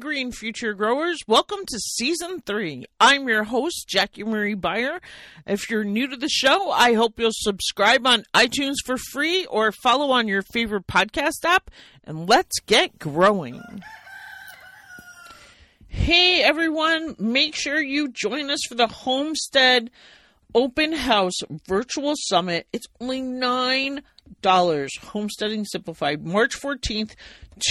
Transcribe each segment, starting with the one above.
Green Future Growers. Welcome to season three. I'm your host, Jackie Marie Beyer. If you're new to the show, I hope you'll subscribe on iTunes for free or follow on your favorite podcast app, and let's get growing. Hey everyone, make sure you join us for the Homestead Open House Virtual Summit. It's only nine dollars. Homesteading Simplified, March 14th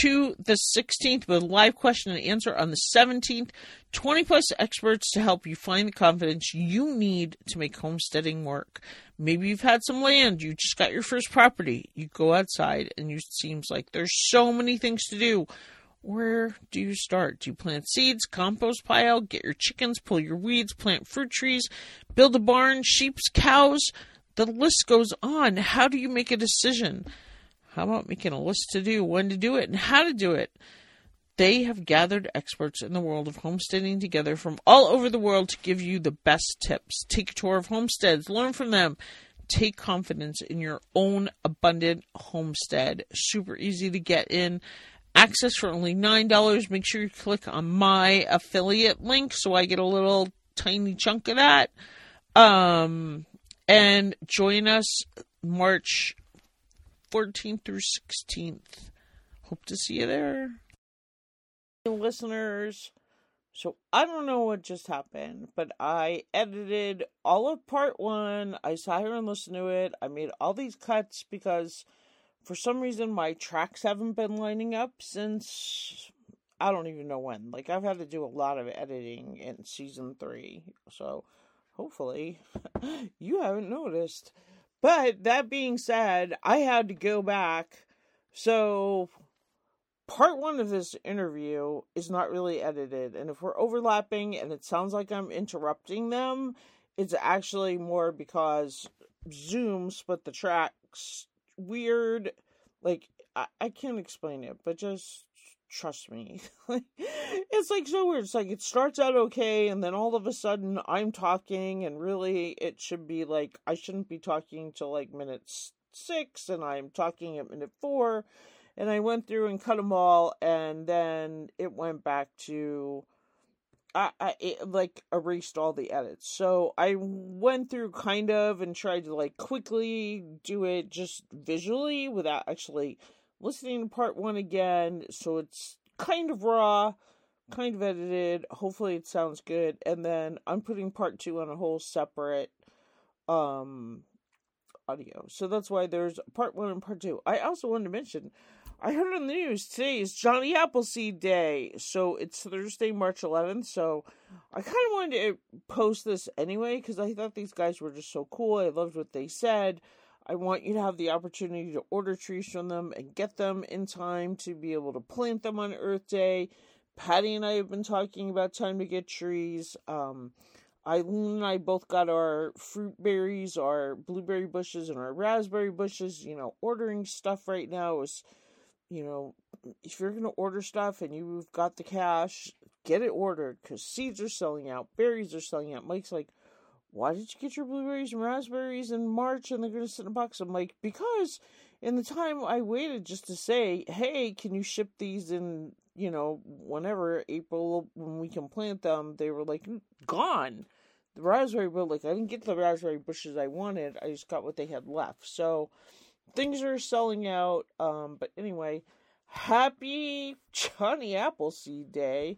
to the 16th, with a live question and answer on the 17th. 20 plus experts to help you find the confidence you need to make homesteading work. Maybe you've had some land, you just got your first property. You go outside and it seems like there's so many things to do. Where do you start? Do you plant seeds, compost pile, get your chickens, pull your weeds, plant fruit trees, build a barn, sheep's, cows? The list goes on. How do you make a decision? How about making a list to do, when to do it, and how to do it? They have gathered experts in the world of homesteading together from all over the world to give you the best tips. Take a tour of homesteads, learn from them, take confidence in your own abundant homestead. Super easy to get in. Access for only $9. Make sure you click on my affiliate link so I get a little tiny chunk of that. Um, and join us March 14th through 16th. Hope to see you there. Listeners, so I don't know what just happened, but I edited all of part one. I sat here and listened to it. I made all these cuts because for some reason my tracks haven't been lining up since I don't even know when. Like I've had to do a lot of editing in season three. So hopefully you haven't noticed. But that being said, I had to go back. So, part one of this interview is not really edited. And if we're overlapping and it sounds like I'm interrupting them, it's actually more because Zoom split the tracks weird. Like, I, I can't explain it, but just trust me. it's like so weird. It's like it starts out okay, and then all of a sudden I'm talking, and really it should be like I shouldn't be talking till like minute six, and I'm talking at minute four. And I went through and cut them all, and then it went back to. I, I it, like erased all the edits. So I went through kind of and tried to like quickly do it just visually without actually listening to part one again, so it's kind of raw, kind of edited. Hopefully, it sounds good. And then I'm putting part two on a whole separate um audio. So that's why there's part one and part two. I also wanted to mention. I heard on the news today is Johnny Appleseed Day, so it's Thursday, March 11th. So I kind of wanted to post this anyway because I thought these guys were just so cool. I loved what they said. I want you to have the opportunity to order trees from them and get them in time to be able to plant them on Earth Day. Patty and I have been talking about time to get trees. Um, Eileen and I both got our fruit berries, our blueberry bushes, and our raspberry bushes. You know, ordering stuff right now is, you know, if you're going to order stuff and you've got the cash, get it ordered because seeds are selling out, berries are selling out. Mike's like, why did you get your blueberries and raspberries in March and they're going to sit in a box? I'm like, because in the time I waited just to say, hey, can you ship these in, you know, whenever April when we can plant them, they were like, gone. The raspberry, but like, I didn't get the raspberry bushes I wanted. I just got what they had left. So things are selling out. Um, but anyway, happy Johnny Appleseed Day.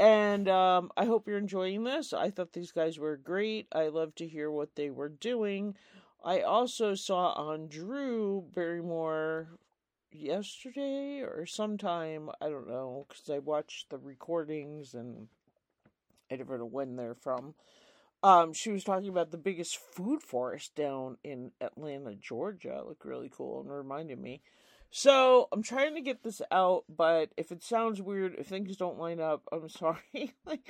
And um, I hope you're enjoying this. I thought these guys were great. I love to hear what they were doing. I also saw on Drew Barrymore yesterday or sometime, I don't know, because I watched the recordings and I never know when they're from. Um, she was talking about the biggest food forest down in Atlanta, Georgia. It looked really cool and reminded me. So I'm trying to get this out, but if it sounds weird, if things don't line up, I'm sorry. like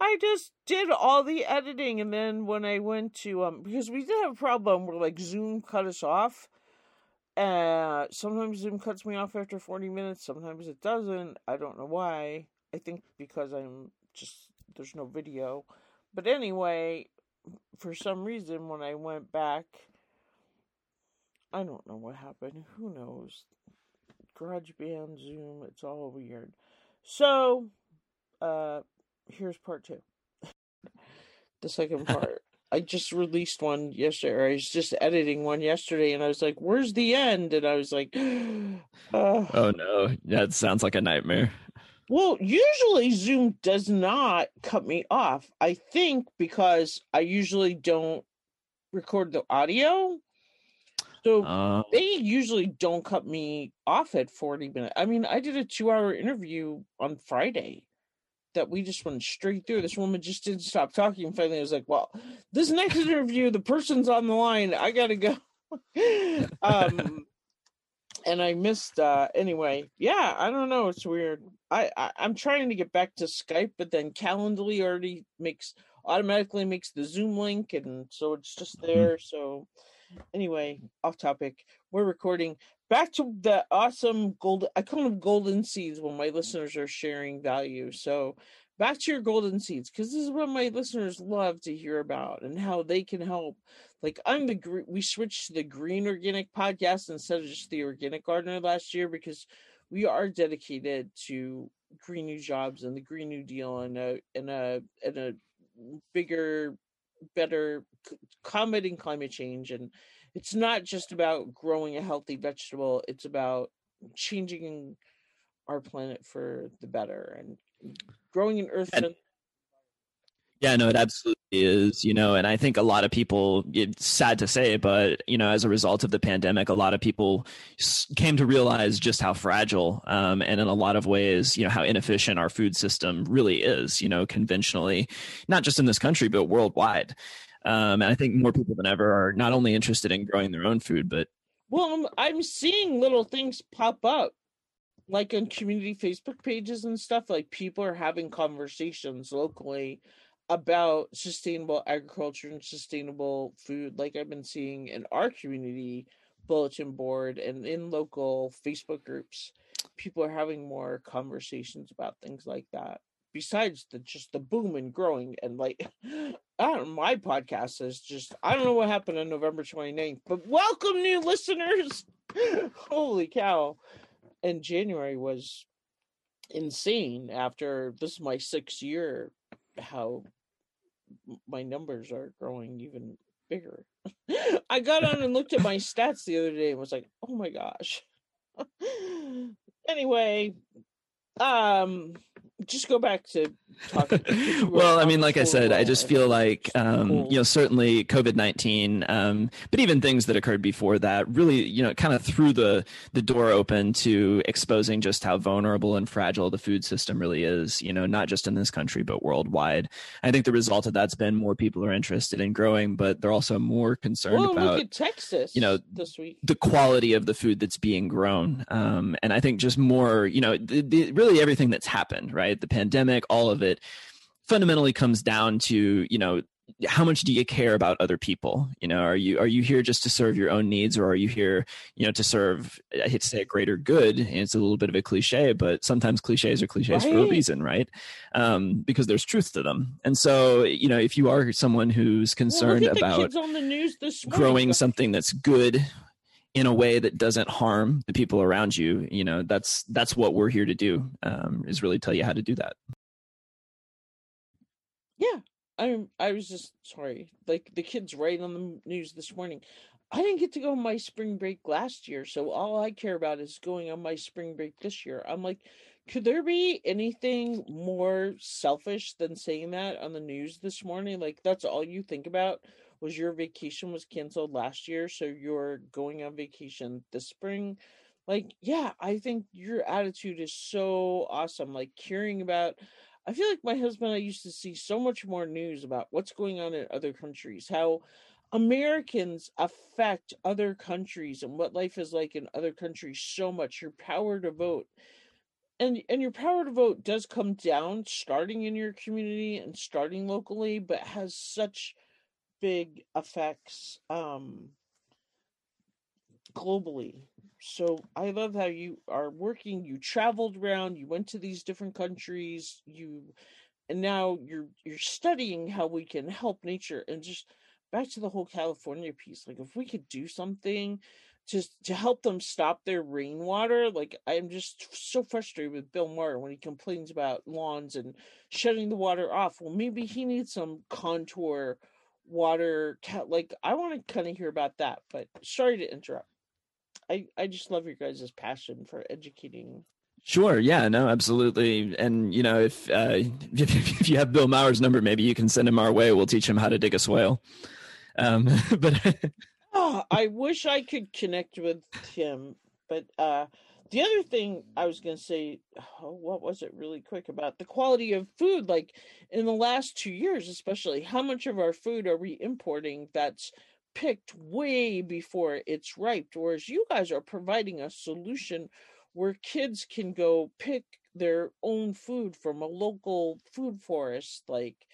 I just did all the editing, and then when I went to um, because we did have a problem where like Zoom cut us off. Uh, sometimes Zoom cuts me off after 40 minutes. Sometimes it doesn't. I don't know why. I think because I'm just there's no video. But anyway, for some reason when I went back I don't know what happened. Who knows? GarageBand, Zoom, it's all weird. So, uh here's part two. the second part. I just released one yesterday. Or I was just editing one yesterday, and I was like, "Where's the end?" And I was like, uh, "Oh no, that sounds like a nightmare." Well, usually Zoom does not cut me off. I think because I usually don't record the audio. So uh, they usually don't cut me off at 40 minutes. I mean, I did a two hour interview on Friday that we just went straight through. This woman just didn't stop talking. And finally, I was like, well, this next interview, the person's on the line. I got to go. um, and I missed, uh, anyway. Yeah, I don't know. It's weird. I, I, I'm trying to get back to Skype, but then Calendly already makes automatically makes the Zoom link. And so it's just mm-hmm. there. So anyway, off topic. We're recording back to the awesome gold. I call them golden seeds when my listeners are sharing value. So back to your golden seeds because this is what my listeners love to hear about and how they can help. Like I'm the we switched to the green organic podcast instead of just the organic gardener last year because we are dedicated to green new jobs and the green new deal and a and a and a bigger better combating climate change and it's not just about growing a healthy vegetable it's about changing our planet for the better and growing an earth and, yeah no it absolutely is you know and i think a lot of people it's sad to say but you know as a result of the pandemic a lot of people came to realize just how fragile um, and in a lot of ways you know how inefficient our food system really is you know conventionally not just in this country but worldwide um, and I think more people than ever are not only interested in growing their own food, but well, I'm, I'm seeing little things pop up, like on community Facebook pages and stuff. Like people are having conversations locally about sustainable agriculture and sustainable food. Like I've been seeing in our community bulletin board and in local Facebook groups, people are having more conversations about things like that besides the just the boom and growing and like I don't my podcast is just I don't know what happened on November 29th, but welcome new listeners. Holy cow. And January was insane after this is my sixth year how my numbers are growing even bigger. I got on and looked at my stats the other day and was like, "Oh my gosh." anyway, um just go back to talking. well, I mean, like I said, I just feel like, um, you know, certainly COVID 19, um, but even things that occurred before that really, you know, kind of threw the, the door open to exposing just how vulnerable and fragile the food system really is, you know, not just in this country, but worldwide. I think the result of that's been more people are interested in growing, but they're also more concerned well, about, look at Texas, you know, this week. the quality of the food that's being grown. Um, and I think just more, you know, the, the, really everything that's happened, right? The pandemic, all of it fundamentally comes down to, you know, how much do you care about other people? You know are you are you here just to serve your own needs or are you here you know to serve i hate to say a greater good? And it's a little bit of a cliche but sometimes cliches are cliches right. for a reason right? Um, because there's truth to them. And so you know if you are someone who's concerned well, about growing something that's good in a way that doesn't harm the people around you you know that's that's what we're here to do um, is really tell you how to do that. Yeah. I i was just sorry like the kids right on the news this morning i didn't get to go on my spring break last year so all i care about is going on my spring break this year. I'm like could there be anything more selfish than saying that on the news this morning? Like that's all you think about was your vacation was canceled last year, so you're going on vacation this spring. Like, yeah, I think your attitude is so awesome. Like caring about I feel like my husband and I used to see so much more news about what's going on in other countries, how Americans affect other countries and what life is like in other countries so much. Your power to vote. And and your power to vote does come down starting in your community and starting locally, but has such big effects um, globally. So I love how you are working. You traveled around. You went to these different countries. You and now you're you're studying how we can help nature and just back to the whole California piece. Like if we could do something to to help them stop their rainwater. Like I'm just so frustrated with Bill Maher when he complains about lawns and shutting the water off. Well, maybe he needs some contour water. Like I want to kind of hear about that. But sorry to interrupt. I I just love your guys' passion for educating Sure. Yeah. No. Absolutely. And you know, if uh, if, you have Bill Maher's number, maybe you can send him our way. We'll teach him how to dig a swale. Um, but oh, I wish I could connect with him. But uh, the other thing I was going to say, oh, what was it really quick about the quality of food? Like in the last two years, especially, how much of our food are we importing that's picked way before it's ripe? Whereas you guys are providing a solution where kids can go pick their own food from a local food forest like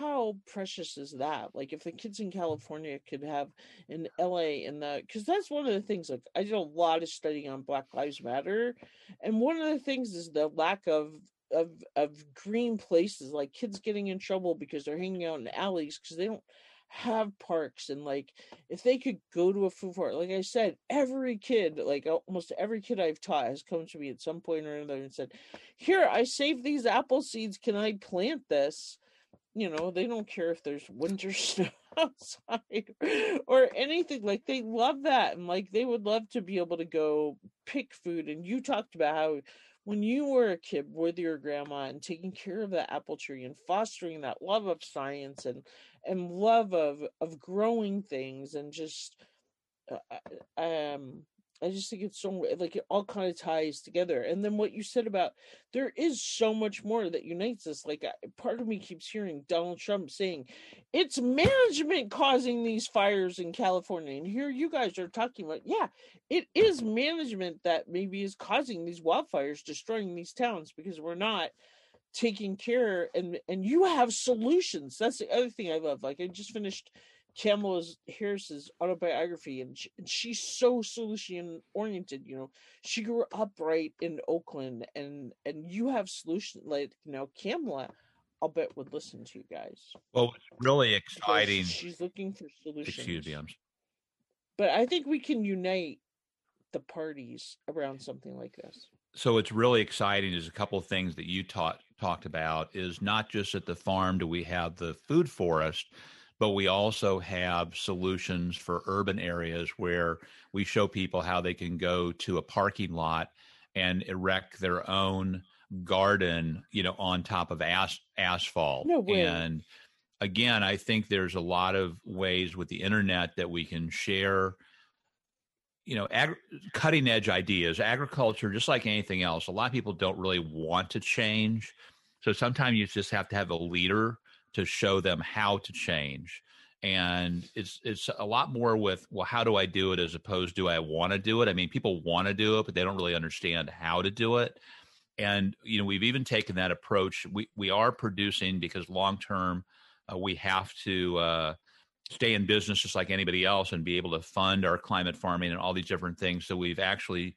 how precious is that? Like if the kids in california could have in la in the because that's one of the things like i did a lot of studying on black lives matter and one of the things is the lack of of of green places like kids getting in trouble because they're hanging out in alleys because they don't have parks and like if they could go to a food park like i said every kid like almost every kid i've taught has come to me at some point or another and said here i saved these apple seeds. Can i plant this you know they don't care if there's winter snow outside or anything like they love that and like they would love to be able to go pick food and you talked about how when you were a kid with your grandma and taking care of the apple tree and fostering that love of science and and love of of growing things and just uh, uh um I just think it's so like it all kind of ties together. And then what you said about there is so much more that unites us. Like part of me keeps hearing Donald Trump saying it's management causing these fires in California, and here you guys are talking about yeah, it is management that maybe is causing these wildfires, destroying these towns because we're not taking care and and you have solutions. That's the other thing I love. Like I just finished Kamala Harris's autobiography, and, she, and she's so solution oriented. You know, she grew up right in Oakland, and and you have solution like you know Kamala. I'll bet would listen to you guys. Well, it's really exciting. She's looking for solutions. Excuse me, I'm... but I think we can unite the parties around something like this. So it's really exciting. Is a couple of things that you taught talked about is not just at the farm do we have the food forest, but we also have solutions for urban areas where we show people how they can go to a parking lot and erect their own garden, you know, on top of as- asphalt. No way. And again, I think there's a lot of ways with the internet that we can share you know ag- cutting edge ideas agriculture just like anything else a lot of people don't really want to change so sometimes you just have to have a leader to show them how to change and it's it's a lot more with well how do i do it as opposed to do i want to do it? I mean people want to do it but they don't really understand how to do it and you know we've even taken that approach. We we are producing because long term uh, we have to uh, stay in business just like anybody else and be able to fund our climate farming and all these different things. So we've actually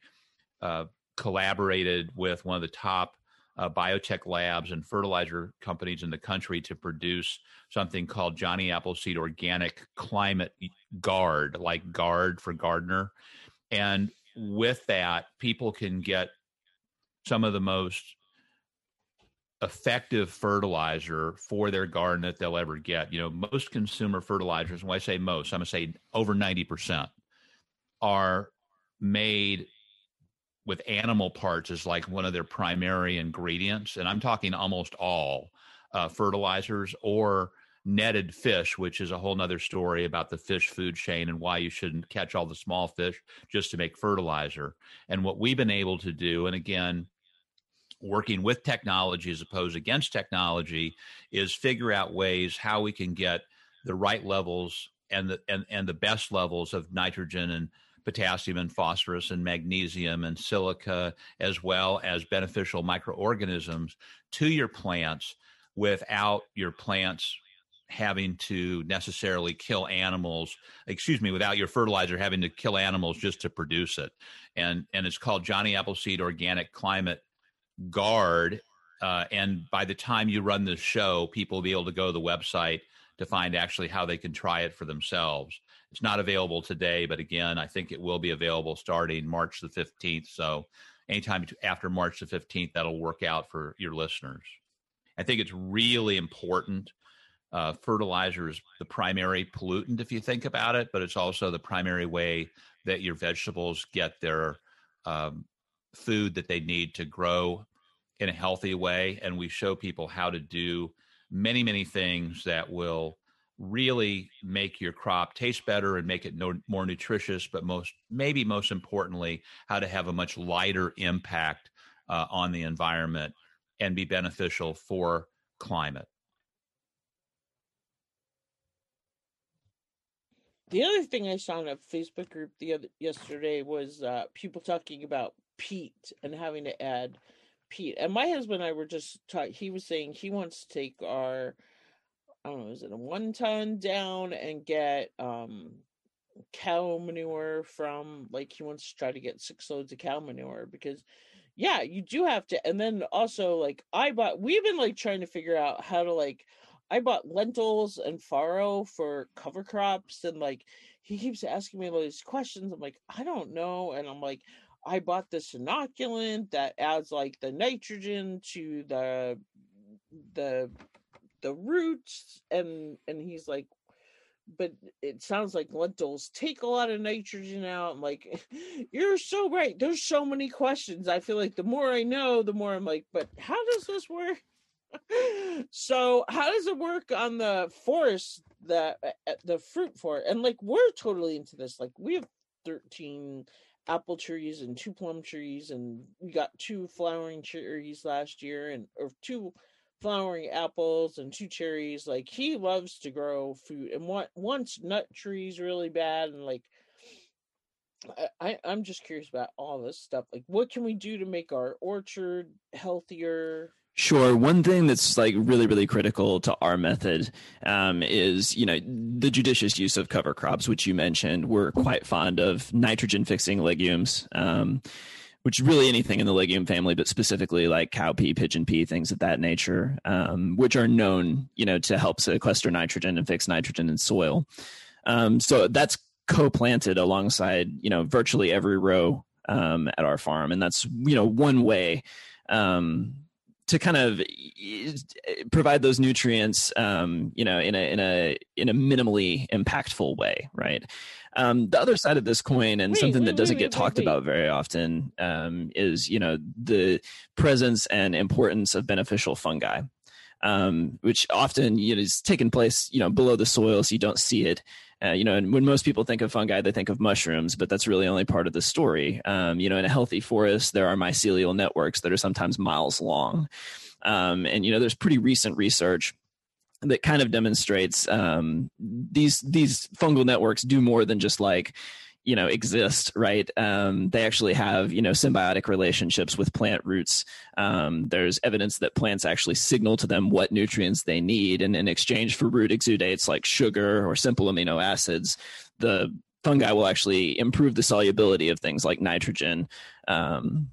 uh, collaborated with one of the top uh, biotech labs and fertilizer companies in the country to produce something called Johnny Appleseed Organic Climate Guard, like guard for gardener. And with that, people can get some of the most effective fertilizer for their garden that they'll ever get. You know, most consumer fertilizers, when I say most, I'm going to say over 90%, are made with animal parts as like one of their primary ingredients, and I'm talking almost all uh, fertilizers or netted fish, which is a whole nother story about the fish food chain and why you shouldn't catch all the small fish just to make fertilizer. And what we've been able to do, and again, working with technology as opposed against technology, is figure out ways how we can get the right levels and the and, and the best levels of nitrogen and potassium and phosphorus and magnesium and silica, as well as beneficial microorganisms to your plants without your plants having to necessarily kill animals excuse me without your fertilizer having to kill animals just to produce it. And and it's called johnny appleseed organic climate guard uh, and by the time you run the show people will be able to go to the website to find actually how they can try it for themselves It's not available today, but again, I think it will be available starting March the 15th. So anytime after March the 15th, that'll work out for your listeners. I think it's really important. Uh, fertilizer is the primary pollutant, if you think about it, but it's also the primary way that your vegetables get their um, food that they need to grow in a healthy way. And we show people how to do many, many things that will really make your crop taste better and make it no, more nutritious, but most, maybe most importantly, how to have a much lighter impact uh, on the environment and be beneficial for climate. The other thing I saw in a Facebook group the other yesterday was uh, people talking about peat and having to add peat. And my husband and I were just talking. He was saying he wants to take our I don't know, is it a one ton down and get um cow manure from like he wants to try to get six loads of cow manure because yeah, you do have to and then also like I bought we've been like trying to figure out how to like I bought lentils and farro for cover crops and like he keeps asking me all these questions. I'm like, I don't know. And I'm like, I bought this inoculant that adds like the nitrogen to the the the roots and and he's like but it sounds like lentils take a lot of nitrogen out. I'm like, you're so right. There's so many questions. I feel like the more I know, the more I'm like, but how does this work? so how does it work on the forest that the fruit for? And like we're totally into this. Like we have 13 apple trees and two plum trees and we got two flowering cherries last year and or two flowering apples and two cherries. Like he loves to grow food and want wants nut trees really bad and like I, I'm just curious about all this stuff. Like what can we do to make our orchard healthier? Sure. One thing that's like really, really critical to our method um, is, you know, the judicious use of cover crops, which you mentioned. We're quite fond of nitrogen fixing legumes. Um, which is really anything in the legume family, but specifically like cowpea, pigeon pea, things of that nature, um, which are known, you know, to help sequester nitrogen and fix nitrogen in soil. Um, so that's co-planted alongside, you know, virtually every row um, at our farm, and that's you know one way um, to kind of provide those nutrients, um, you know, in a in a in a minimally impactful way, right? Um, the other side of this coin, and wait, something wait, that doesn't wait, get talked about very often, um, is you know the presence and importance of beneficial fungi. Um, which often you know, is taking place, you know, below the soil, so you don't see it. Uh, you know, and when most people think of fungi, they think of mushrooms, but that's really only part of the story. Um, you know, in a healthy forest, there are mycelial networks that are sometimes miles long. Um, and, you know, there's pretty recent research that kind of demonstrates um, these these fungal networks do more than just like you know exist right? Um, they actually have you know symbiotic relationships with plant roots. Um, there's evidence that plants actually signal to them what nutrients they need and in exchange for root exudates like sugar or simple amino acids the fungi will actually improve the solubility of things like nitrogen um,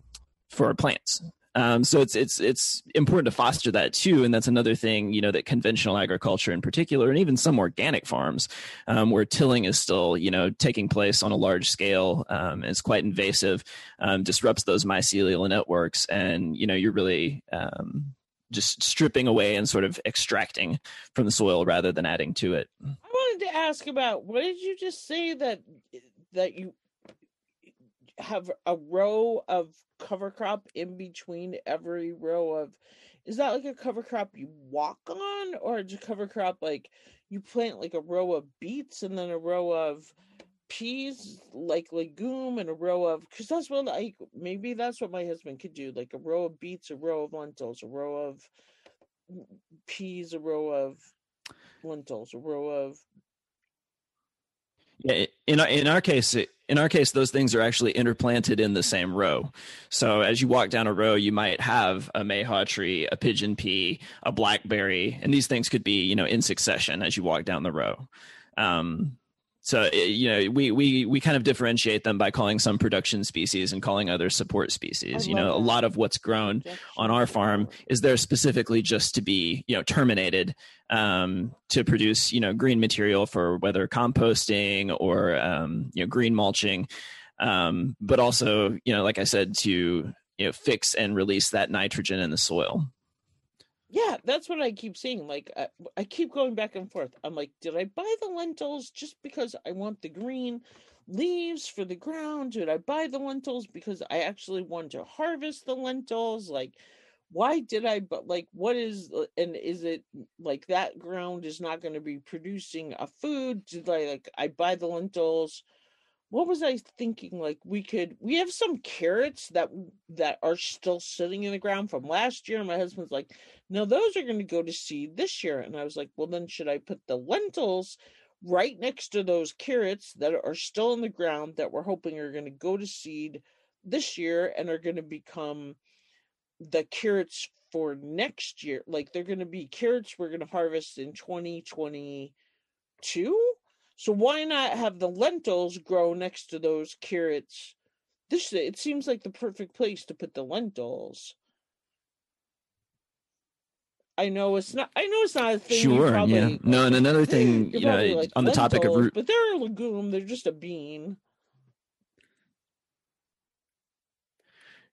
for plants um, so it's it's it's important to foster that too, and that's another thing you know that conventional agriculture in particular, and even some organic farms, um, where tilling is still you know taking place on a large scale, um, is quite invasive, um, disrupts those mycelial networks, and you know you're really um, just stripping away and sort of extracting from the soil rather than adding to it. I wanted to ask about what did you just say that that you have a row of cover crop in between every row of is that like a cover crop you walk on or a cover crop like you plant like a row of beets and then a row of peas like legume and a row of because that's what like maybe that's what my husband could do like a row of beets a row of lentils a row of peas a row of lentils a row of yeah, in our, in our case, in our case, those things are actually interplanted in the same row. So as you walk down a row, you might have a mayhaw tree, a pigeon pea, a blackberry, and these things could be, you know, in succession as you walk down the row. Um, So you know, we we we kind of differentiate them by calling some production species and calling others support species. You know, that. a lot of what's grown on our farm is there specifically just to be you know terminated um, to produce you know green material for whether composting or um, you know green mulching, um, but also you know like I said to you know fix and release that nitrogen in the soil. Yeah, that's what I keep seeing. Like, I, I, keep going back and forth. I'm like, did I buy the lentils just because I want the green leaves for the ground? Did I buy the lentils because I actually want to harvest the lentils? Like, why did I, but like, what is, uh, and is it like that ground is not going to be producing a food? Did I, like, I buy the lentils? What was I thinking? Like we could, we have some carrots that that are still sitting in the ground from last year. And my husband's like, "No, those are going to go to seed this year." And I was like, "Well, then should I put the lentils right next to those carrots that are still in the ground that we're hoping are going to go to seed this year and are going to become the carrots for next year? Like they're going to be carrots we're going to harvest in 2022." So why not have the lentils grow next to those carrots? This it seems like the perfect place to put the lentils. I know it's not. I know it's not a thing. Sure. Probably, yeah. No, and another thing, you know, like on the topic of root, but they're a legume. They're just a bean.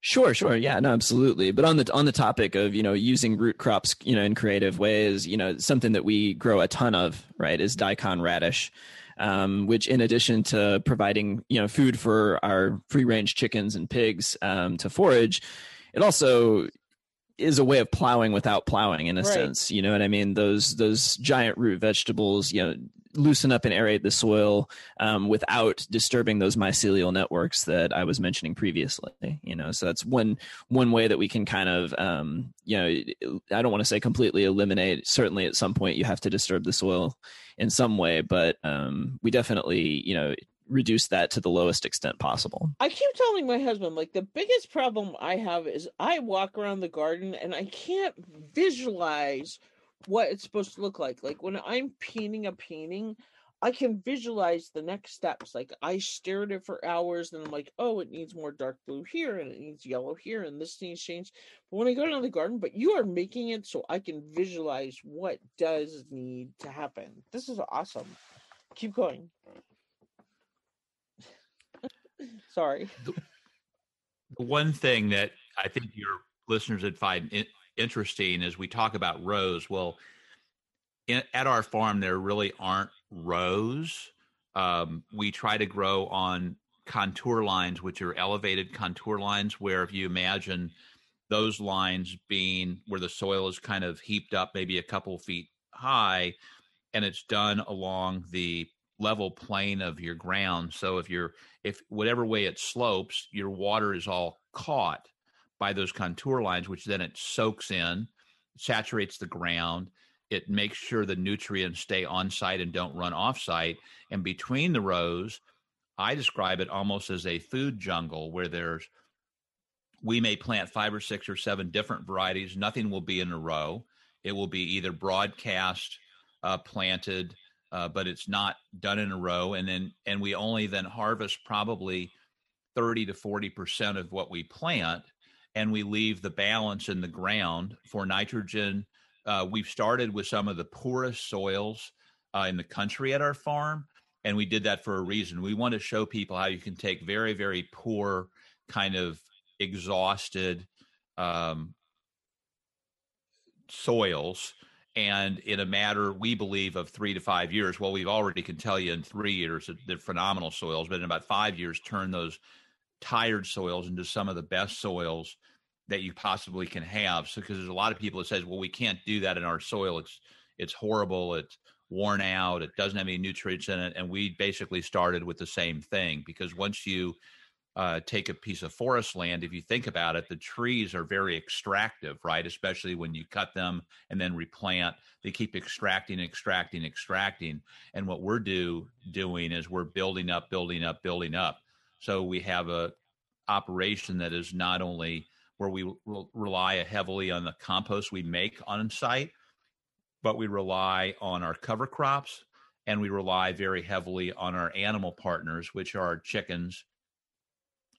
Sure, sure. Yeah, no, absolutely. But on the on the topic of, you know, using root crops, you know, in creative ways, you know, something that we grow a ton of, right, is daikon radish. Um, which in addition to providing, you know, food for our free range chickens and pigs um, to forage, it also is a way of plowing without plowing in a right. sense. You know what I mean? Those those giant root vegetables, you know, loosen up and aerate the soil um, without disturbing those mycelial networks that I was mentioning previously. You know, so that's one one way that we can kind of, um, you know, I don't want to say completely eliminate. Certainly, at some point, you have to disturb the soil in some way, but um, we definitely, you know, reduce that to the lowest extent possible. I keep telling my husband, like, the biggest problem I have is I walk around the garden and I can't visualize what it's supposed to look like. Like when I'm painting a painting, I can visualize the next steps. Like I stare at it for hours and I'm like, oh, it needs more dark blue here and it needs yellow here and this needs change. But when I go down the garden, but you are making it so I can visualize what does need to happen. This is awesome. Keep going. Sorry. The, the one thing that I think your listeners would find interesting as we talk about rows. Well, in, at our farm, there really aren't rows. Um, we try to grow on contour lines, which are elevated contour lines, where if you imagine those lines being where the soil is kind of heaped up, maybe a couple feet high, and it's done along the level plane of your ground. So if you're if whatever way it slopes, your water is all caught by those contour lines, which then it soaks in, saturates the ground. It makes sure the nutrients stay on site and don't run off site. And between the rows, I describe it almost as a food jungle where there's we may plant five or six or seven different varieties. Nothing will be in a row. It will be either broadcast uh, planted, uh, but it's not done in a row. And then and we only then harvest probably thirty to forty percent of what we plant and we leave the balance in the ground for nitrogen. Uh, we've started with some of the poorest soils uh, in the country at our farm, and we did that for a reason. We want to show people how you can take very, very poor, kind of exhausted um, soils and in a matter we believe of three to five years well we've already can tell you in three years they're phenomenal soils but in about five years turn those tired soils into some of the best soils that you possibly can have. So because there's a lot of people that says, well, we can't do that in our soil. It's it's horrible. It's worn out. It doesn't have any nutrients in it. And we basically started with the same thing because once you uh, take a piece of forest land, if you think about it, the trees are very extractive, right? Especially when you cut them and then replant, they keep extracting, extracting, extracting. And what we're do doing is we're building up, building up, building up. So we have a operation that is not only where we re- rely heavily on the compost we make on site, but we rely on our cover crops and we rely very heavily on our animal partners, which are chickens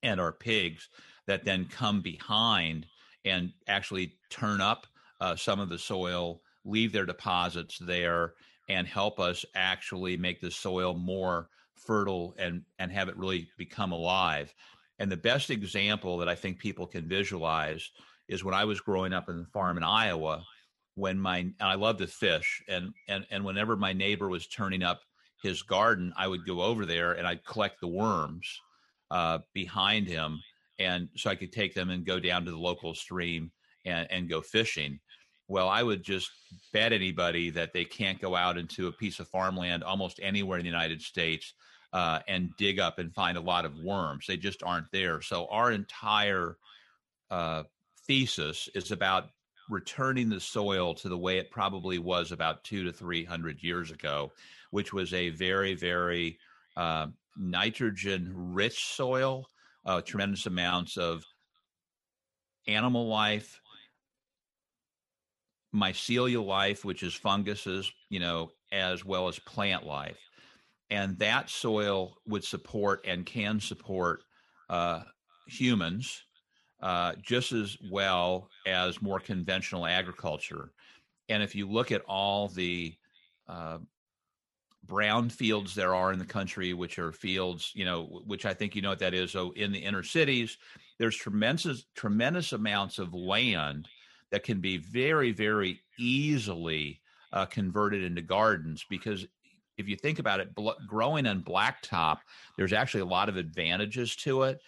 and our pigs, that then come behind and actually turn up uh, some of the soil, leave their deposits there, and help us actually make the soil more fertile and and have it really become alive. And the best example that I think people can visualize is when I was growing up in the farm in Iowa when my and I love to fish and and and whenever my neighbor was turning up his garden, I would go over there and I'd collect the worms uh, behind him, and so I could take them and go down to the local stream and and go fishing. Well, I would just bet anybody that they can't go out into a piece of farmland almost anywhere in the United States uh, and dig up and find a lot of worms. They just aren't there. So our entire uh, thesis is about returning the soil to the way it probably was about two to three hundred years ago, which was a very, very uh, nitrogen rich soil, uh, tremendous amounts of animal life, mycelial life, which is funguses, you know, as well as plant life. And that soil would support and can support uh, humans uh, just as well as more conventional agriculture. And if you look at all the uh, brown fields there are in the country, which are fields, you know, which I think you know what that is. So in the inner cities, there's tremendous, tremendous amounts of land that can be very, very easily uh, converted into gardens because if you think about it, bl- growing on blacktop, there's actually a lot of advantages to it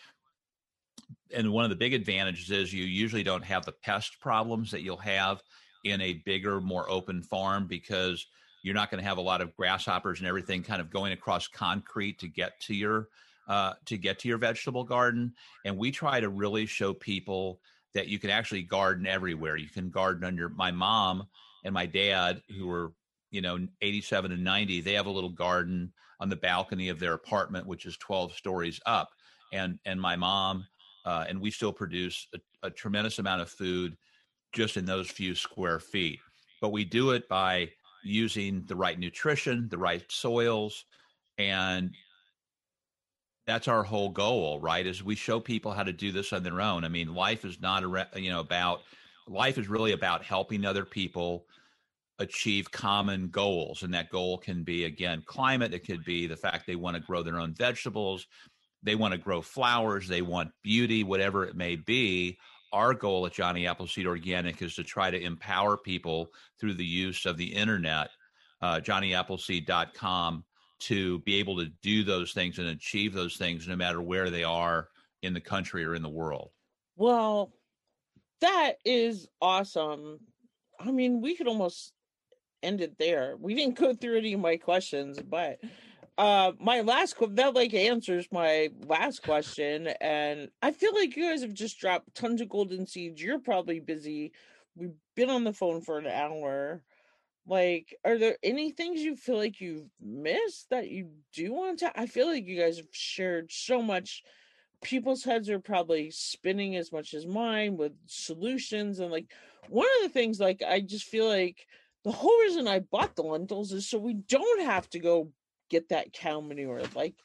and one of the big advantages is you usually don't have the pest problems that you'll have in a bigger, more open farm because you're not going to have a lot of grasshoppers and everything kind of going across concrete to get to your uh, to get to your vegetable garden. And we try to really show people that you can actually garden everywhere. You can garden under my mom and my dad, who were you know 87 and 90. They have a little garden on the balcony of their apartment, which is 12 stories up. And and my mom uh, and we still produce a, a, tremendous amount of food just in those few square feet. But we do it by using the right nutrition, the right soils, and that's our whole goal, right? Is we show people how to do this on their own. I mean, life is not a you know about life is really about helping other people achieve common goals and that goal can be again climate it could be the fact they want to grow their own vegetables they want to grow flowers, they want beauty, whatever it may be. Our goal at Johnny Appleseed Organic is to try to empower people through the use of the internet, uh, johnnyappleseed.com, to be able to do those things and achieve those things no matter where they are in the country or in the world. Well, that is awesome. I mean, we could almost end it there. We didn't go through any of my questions, but uh my last that like answers my last question and i feel like you guys have just dropped tons of golden seeds you're probably busy we've been on the phone for an hour like are there any things you feel like you've missed that you do want to i feel like you guys have shared so much people's heads are probably spinning as much as mine with solutions and like one of the things like i just feel like the whole reason i bought the lentils is so we don't have to go get that cow manure like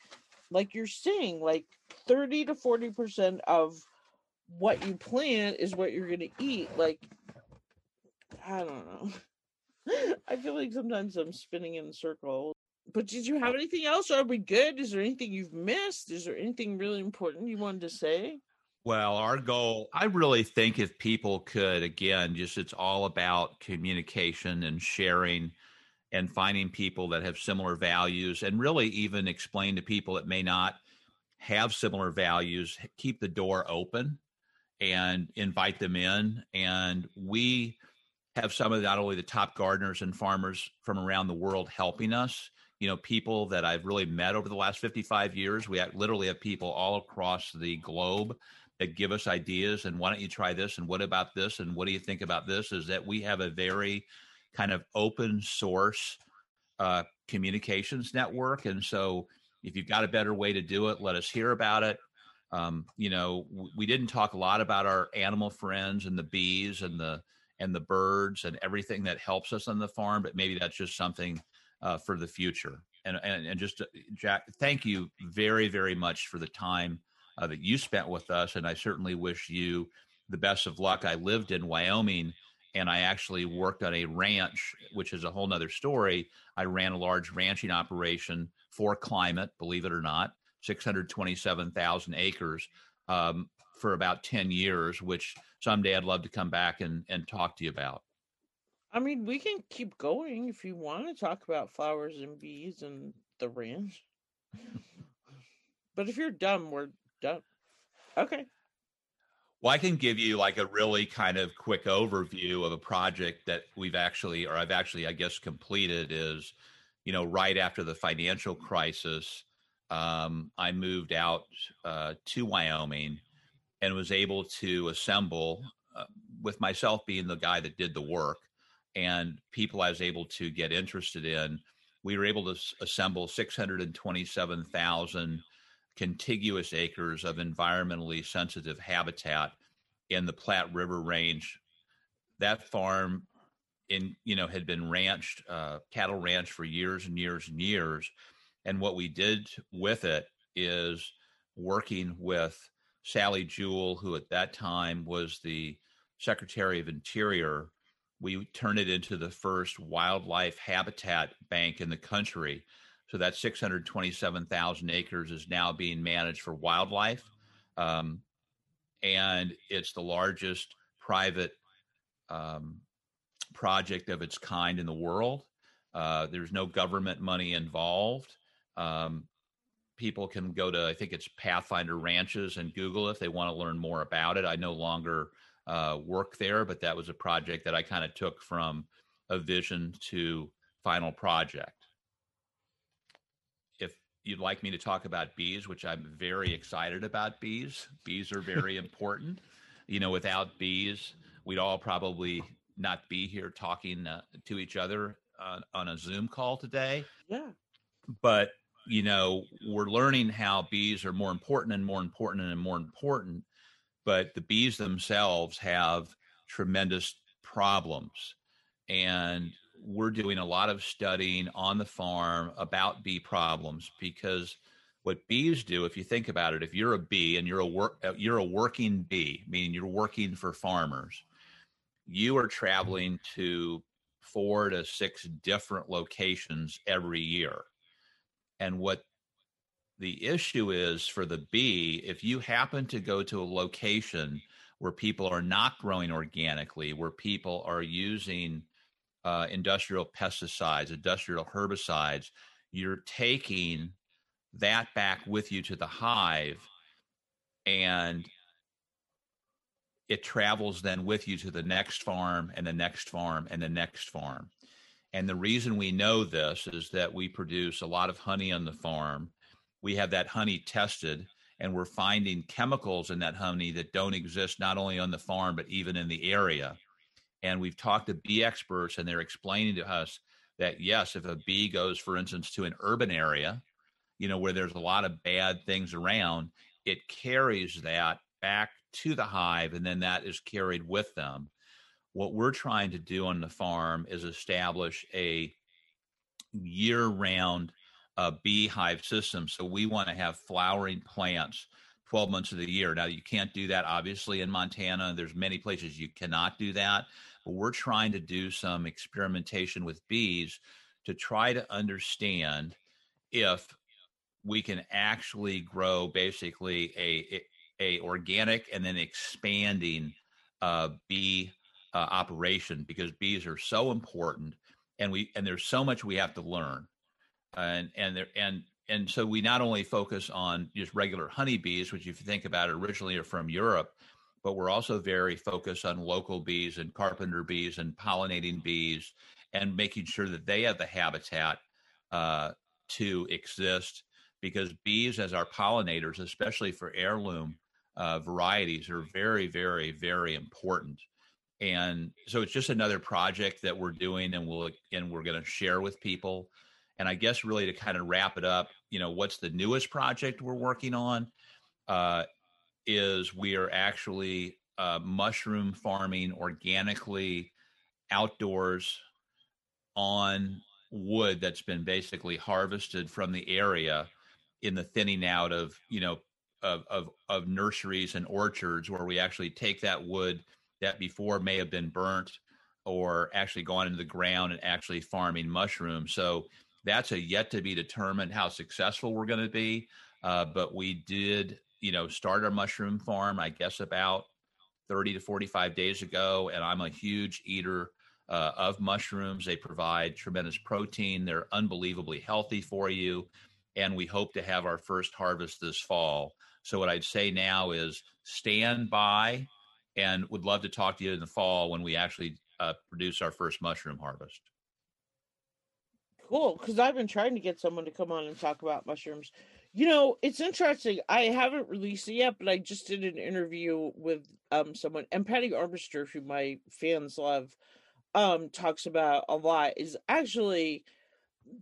like you're saying like 30 to 40 percent of what you plant is what you're gonna eat like i don't know i feel like sometimes i'm spinning in circles but did you have anything else? Are we good? Is there anything you've missed? Is there anything really important you wanted to say? Well, our goal, I really think if people could, again, just it's all about communication and sharing and finding people that have similar values and really even explain to people that may not have similar values keep the door open and invite them in. And we have some of not only the top gardeners and farmers from around the world helping us you know people that i've really met over the last 55 years we literally have people all across the globe that give us ideas and why don't you try this and what about this and what do you think about this is that we have a very kind of open source uh, communications network. And so if you've got a better way to do it, let us hear about it. Um, you know, we didn't talk a lot about our animal friends and the bees and the and the birds and everything that helps us on the farm, but maybe that's just something uh, for the future. And, and, and just, uh, Jack, thank you very, very much for the time uh, that you spent with us. And I certainly wish you the best of luck. I lived in Wyoming and I actually worked on a ranch, which is a whole nother story. I ran a large ranching operation for climate, believe it or not, 627,000 acres um, for about 10 years, which someday I'd love to come back and, and talk to you about. I mean, we can keep going if you want to talk about flowers and bees and the ranch. but if you're dumb, we're done. Okay. Well, I can give you like a really kind of quick overview of a project that we've actually, or I've actually, I guess, completed is, you know, right after the financial crisis, um, I moved out uh, to Wyoming and was able to assemble, uh, with myself being the guy that did the work, and people I was able to get interested in, we were able to s- assemble 627,000 contiguous acres of environmentally sensitive habitat in the Platte River Range. That farm in you know had been ranched uh, cattle ranch for years and years and years and what we did with it is working with Sally Jewell, who at that time was the Secretary of Interior, we turned it into the first wildlife habitat bank in the country. So that 627,000 acres is now being managed for wildlife. Um, and it's the largest private um, project of its kind in the world. Uh, there's no government money involved. Um, people can go to, I think it's Pathfinder Ranches and Google if they want to learn more about it. I no longer uh, work there, but that was a project that I kind of took from a vision to final project. If you'd like me to talk about bees, which I'm very excited about bees, bees are very important. You know, without bees, we'd all probably not be here talking uh, to each other on, on a Zoom call today. Yeah. But you know, we're learning how bees are more important and more important and more important, but the bees themselves have tremendous problems. And we're doing a lot of studying on the farm about bee problems because what bees do if you think about it if you're a bee and you're a work uh, you're a working bee meaning you're working for farmers you are traveling to four to six different locations every year and what the issue is for the bee, if you happen to go to a location where people are not growing organically, where people are using uh, industrial pesticides, industrial herbicides, you're taking that back with you to the hive and it travels then with you to the next farm and the next farm and the next farm. And the reason we know this is that we produce a lot of honey on the farm. We have that honey tested, and we're finding chemicals in that honey that don't exist not only on the farm, but even in the area. And we've talked to bee experts, and they're explaining to us that yes, if a bee goes, for instance, to an urban area, you know, where there's a lot of bad things around, it carries that back to the hive, and then that is carried with them. What we're trying to do on the farm is establish a year round uh, beehive system. So we want to have flowering plants 12 months of the year. Now, you can't do that obviously in Montana. There's many places you cannot do that. But we're trying to do some experimentation with bees to try to understand if we can actually grow basically a, a, organic and then expanding uh, bee uh, operation because bees are so important and we and there's so much we have to learn. And and there and and so we not only focus on just regular honeybees which if you think about it originally are from europe but we're also very focused on local bees and carpenter bees and pollinating bees and making sure that they have the habitat uh, to exist because bees as our pollinators especially for heirloom uh, varieties are very very very important and so it's just another project that we're doing and we'll and we're going to share with people. And i guess really to kind of wrap it up you know what's the newest project we're working on uh, is we are actually uh, mushroom farming organically outdoors on wood that's been basically harvested from the area in the thinning out of you know of of, of nurseries and orchards where we actually take that wood that before may have been burnt or actually gone into the ground and actually farming mushrooms. So that's a yet to be determined how successful we're going to be. Uh, but we did, you know, start our mushroom farm, I guess, about 30 to 45 days ago. And I'm a huge eater uh, of mushrooms. They provide tremendous protein, they're unbelievably healthy for you. And we hope to have our first harvest this fall. So, what I'd say now is stand by and would love to talk to you in the fall when we actually uh, produce our first mushroom harvest. Cool, because I've been trying to get someone to come on and talk about mushrooms. You know, it's interesting. I haven't released it yet, but I just did an interview with um someone, and Patty Armbruster, who my fans love, um, talks about a lot. Is actually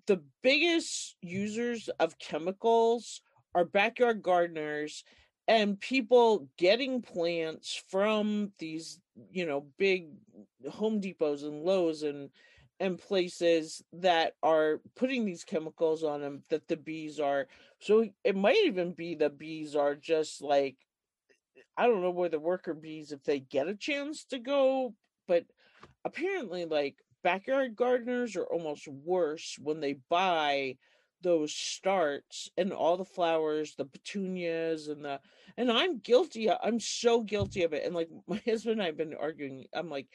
the biggest users of chemicals are backyard gardeners and people getting plants from these you know big home depots and lowes and and places that are putting these chemicals on them that the bees are. So it might even be the bees are just like i don't know where the worker bees if they get a chance to go but apparently like backyard gardeners are almost worse when they buy those starts and all the flowers, the petunias and the and I'm guilty. I'm so guilty of it. And like my husband and I've been arguing. I'm like,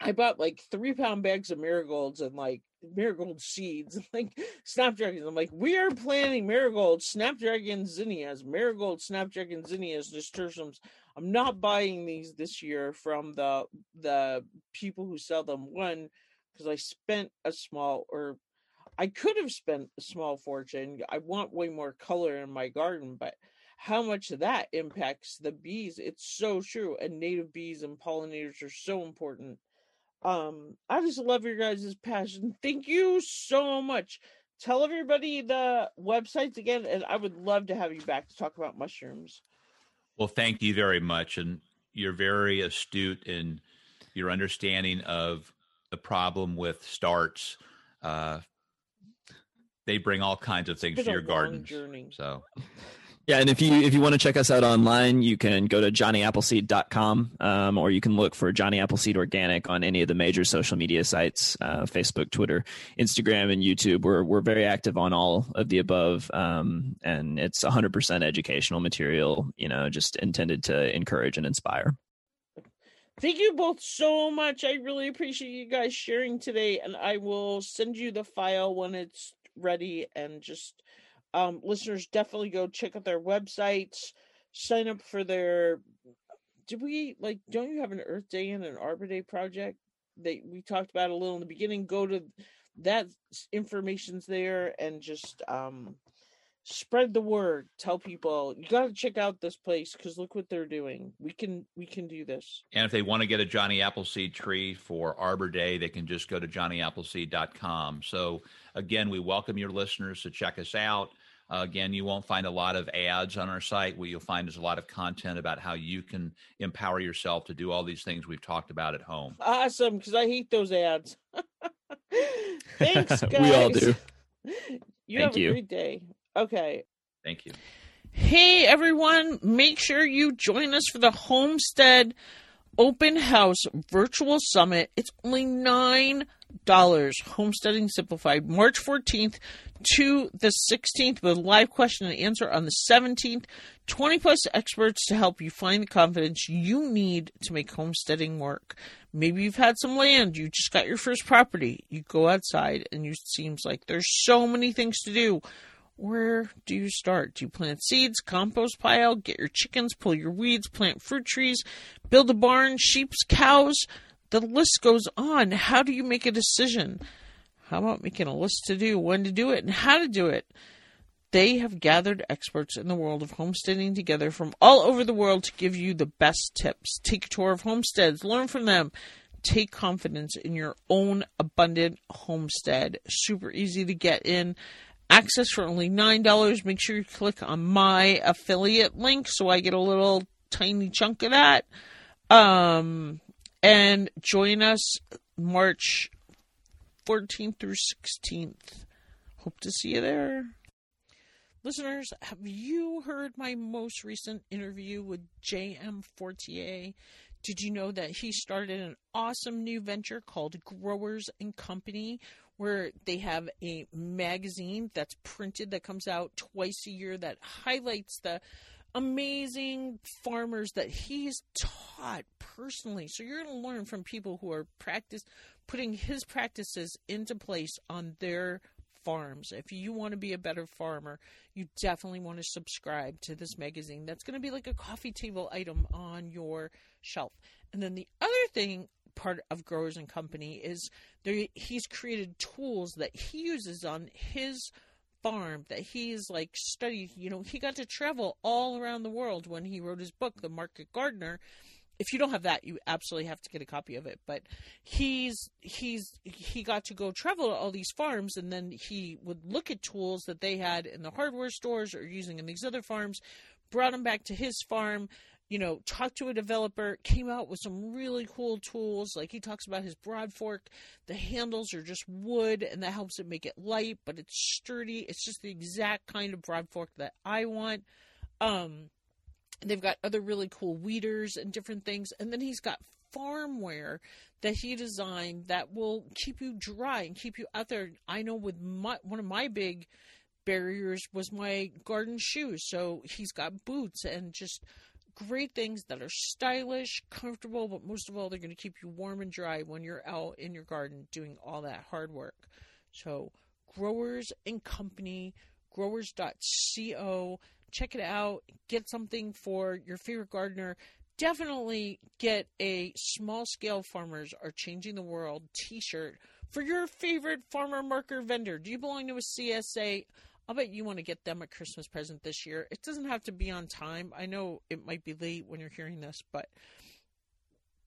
I bought like three pound bags of marigolds and like marigold seeds, and like snapdragons. I'm like, we are planting marigolds, snapdragon zinnias, marigold, snapdragon zinnias, nasturtiums. I'm not buying these this year from the the people who sell them. One, because I spent a small or I could have spent a small fortune. I want way more color in my garden, but how much that impacts the bees, it's so true. And native bees and pollinators are so important. Um, I just love your guys' passion. Thank you so much. Tell everybody the websites again, and I would love to have you back to talk about mushrooms. Well, thank you very much. And you're very astute in your understanding of the problem with starts. Uh, they bring all kinds of things to your garden. So yeah, and if you if you want to check us out online, you can go to johnnyappleseed.com um, or you can look for Johnny Appleseed Organic on any of the major social media sites, uh, Facebook, Twitter, Instagram, and YouTube. We're we're very active on all of the above, um, and it's 100% educational material. You know, just intended to encourage and inspire. Thank you both so much. I really appreciate you guys sharing today, and I will send you the file when it's ready and just um, listeners definitely go check out their websites sign up for their did we like don't you have an earth day and an arbor day project that we talked about a little in the beginning? Go to that information's there and just um spread the word. Tell people you got to check out this place because look what they're doing. We can we can do this. And if they want to get a johnny appleseed tree for arbor day they can just go to johnnyappleseed.com so again we welcome your listeners to check us out. Uh, again you won't find a lot of ads on our site. What you'll find is a lot of content about how you can empower yourself to do all these things we've talked about at home. Awesome because i hate those ads. Thanks guys we all do. you Thank have you. a great day Okay. Thank you. Hey, everyone. Make sure you join us for the Homestead Open House Virtual Summit. It's only $9. Homesteading Simplified, March 14th to the 16th, with a live question and answer on the 17th. 20 plus experts to help you find the confidence you need to make homesteading work. Maybe you've had some land, you just got your first property. You go outside and it seems like there's so many things to do where do you start? Do you plant seeds, compost pile, get your chickens, pull your weeds, plant fruit trees, build a barn, sheep's, cows? The list goes on. How do you make a decision? How about making a list to do, when to do it, and how to do it? They have gathered experts in the world of homesteading together from all over the world to give you the best tips. Take a tour of homesteads, learn from them, take confidence in your own abundant homestead. Super easy to get in access for only $9. Make sure you click on my affiliate link so I get a little tiny chunk of that. Um, and join us March 14th through 16th. Hope to see you there. Listeners, have you heard my most recent interview with J.M. Fortier? Did you know that he started an awesome new venture called Growers and Company, where they have a magazine that's printed that comes out twice a year that highlights the amazing farmers that he's taught personally. So you're going to learn from people who are practice putting his practices into place on their farms. If you want to be a better farmer, you definitely want to subscribe to this magazine. That's going to be like a coffee table item on your shelf. And then the other thing part of Growers and Company is there he's created tools that he uses on his farm that he's like studied. You know, he got to travel all around the world when he wrote his book, The Market Gardener. If you don't have that, you absolutely have to get a copy of it. But he's he's he got to go travel to all these farms, and then he would look at tools that they had in the hardware stores or using in these other farms, brought them back to his farm, you know, talked to a developer, came out with some really cool tools. Like he talks about his broad fork. The handles are just wood and that helps it make it light, but it's sturdy. It's just the exact kind of broad fork that I want. Um, they've got other really cool weeders and different things. And then he's got farmwear that he designed that will keep you dry and keep you out there. I know with my, one of my big barriers was my garden shoes. So he's got boots and just great things that are stylish, comfortable, but most of all, they're going to keep you warm and dry when you're out in your garden doing all that hard work. So, Growers and Company, growers.co. Check it out. Get something for your favorite gardener. Definitely get a small scale farmers are changing the world t shirt for your favorite farmer marker vendor. Do you belong to a CSA? I'll bet you want to get them a Christmas present this year. It doesn't have to be on time. I know it might be late when you're hearing this, but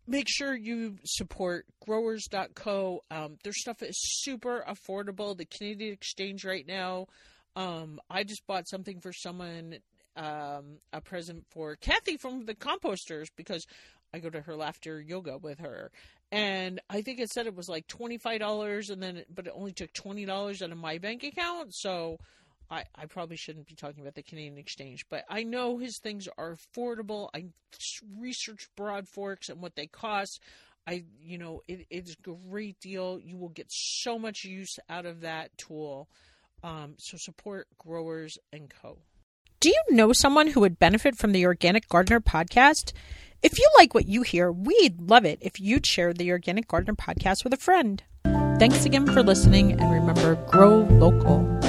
make sure you support growers.co. Um, their stuff is super affordable. The Canadian exchange right now. Um, I just bought something for someone, um, a present for Kathy from the composters because I go to her laughter yoga with her. And I think it said it was like $25 and then, but it only took $20 out of my bank account. So, I, I probably shouldn't be talking about the Canadian exchange, but I know his things are affordable. I research broad forks and what they cost. I, you know, it, it's a great deal. You will get so much use out of that tool. Um, so support Growers and Co. Do you know someone who would benefit from the Organic Gardener podcast? If you like what you hear, we'd love it if you'd share the Organic Gardener podcast with a friend. Thanks again for listening, and remember, grow local.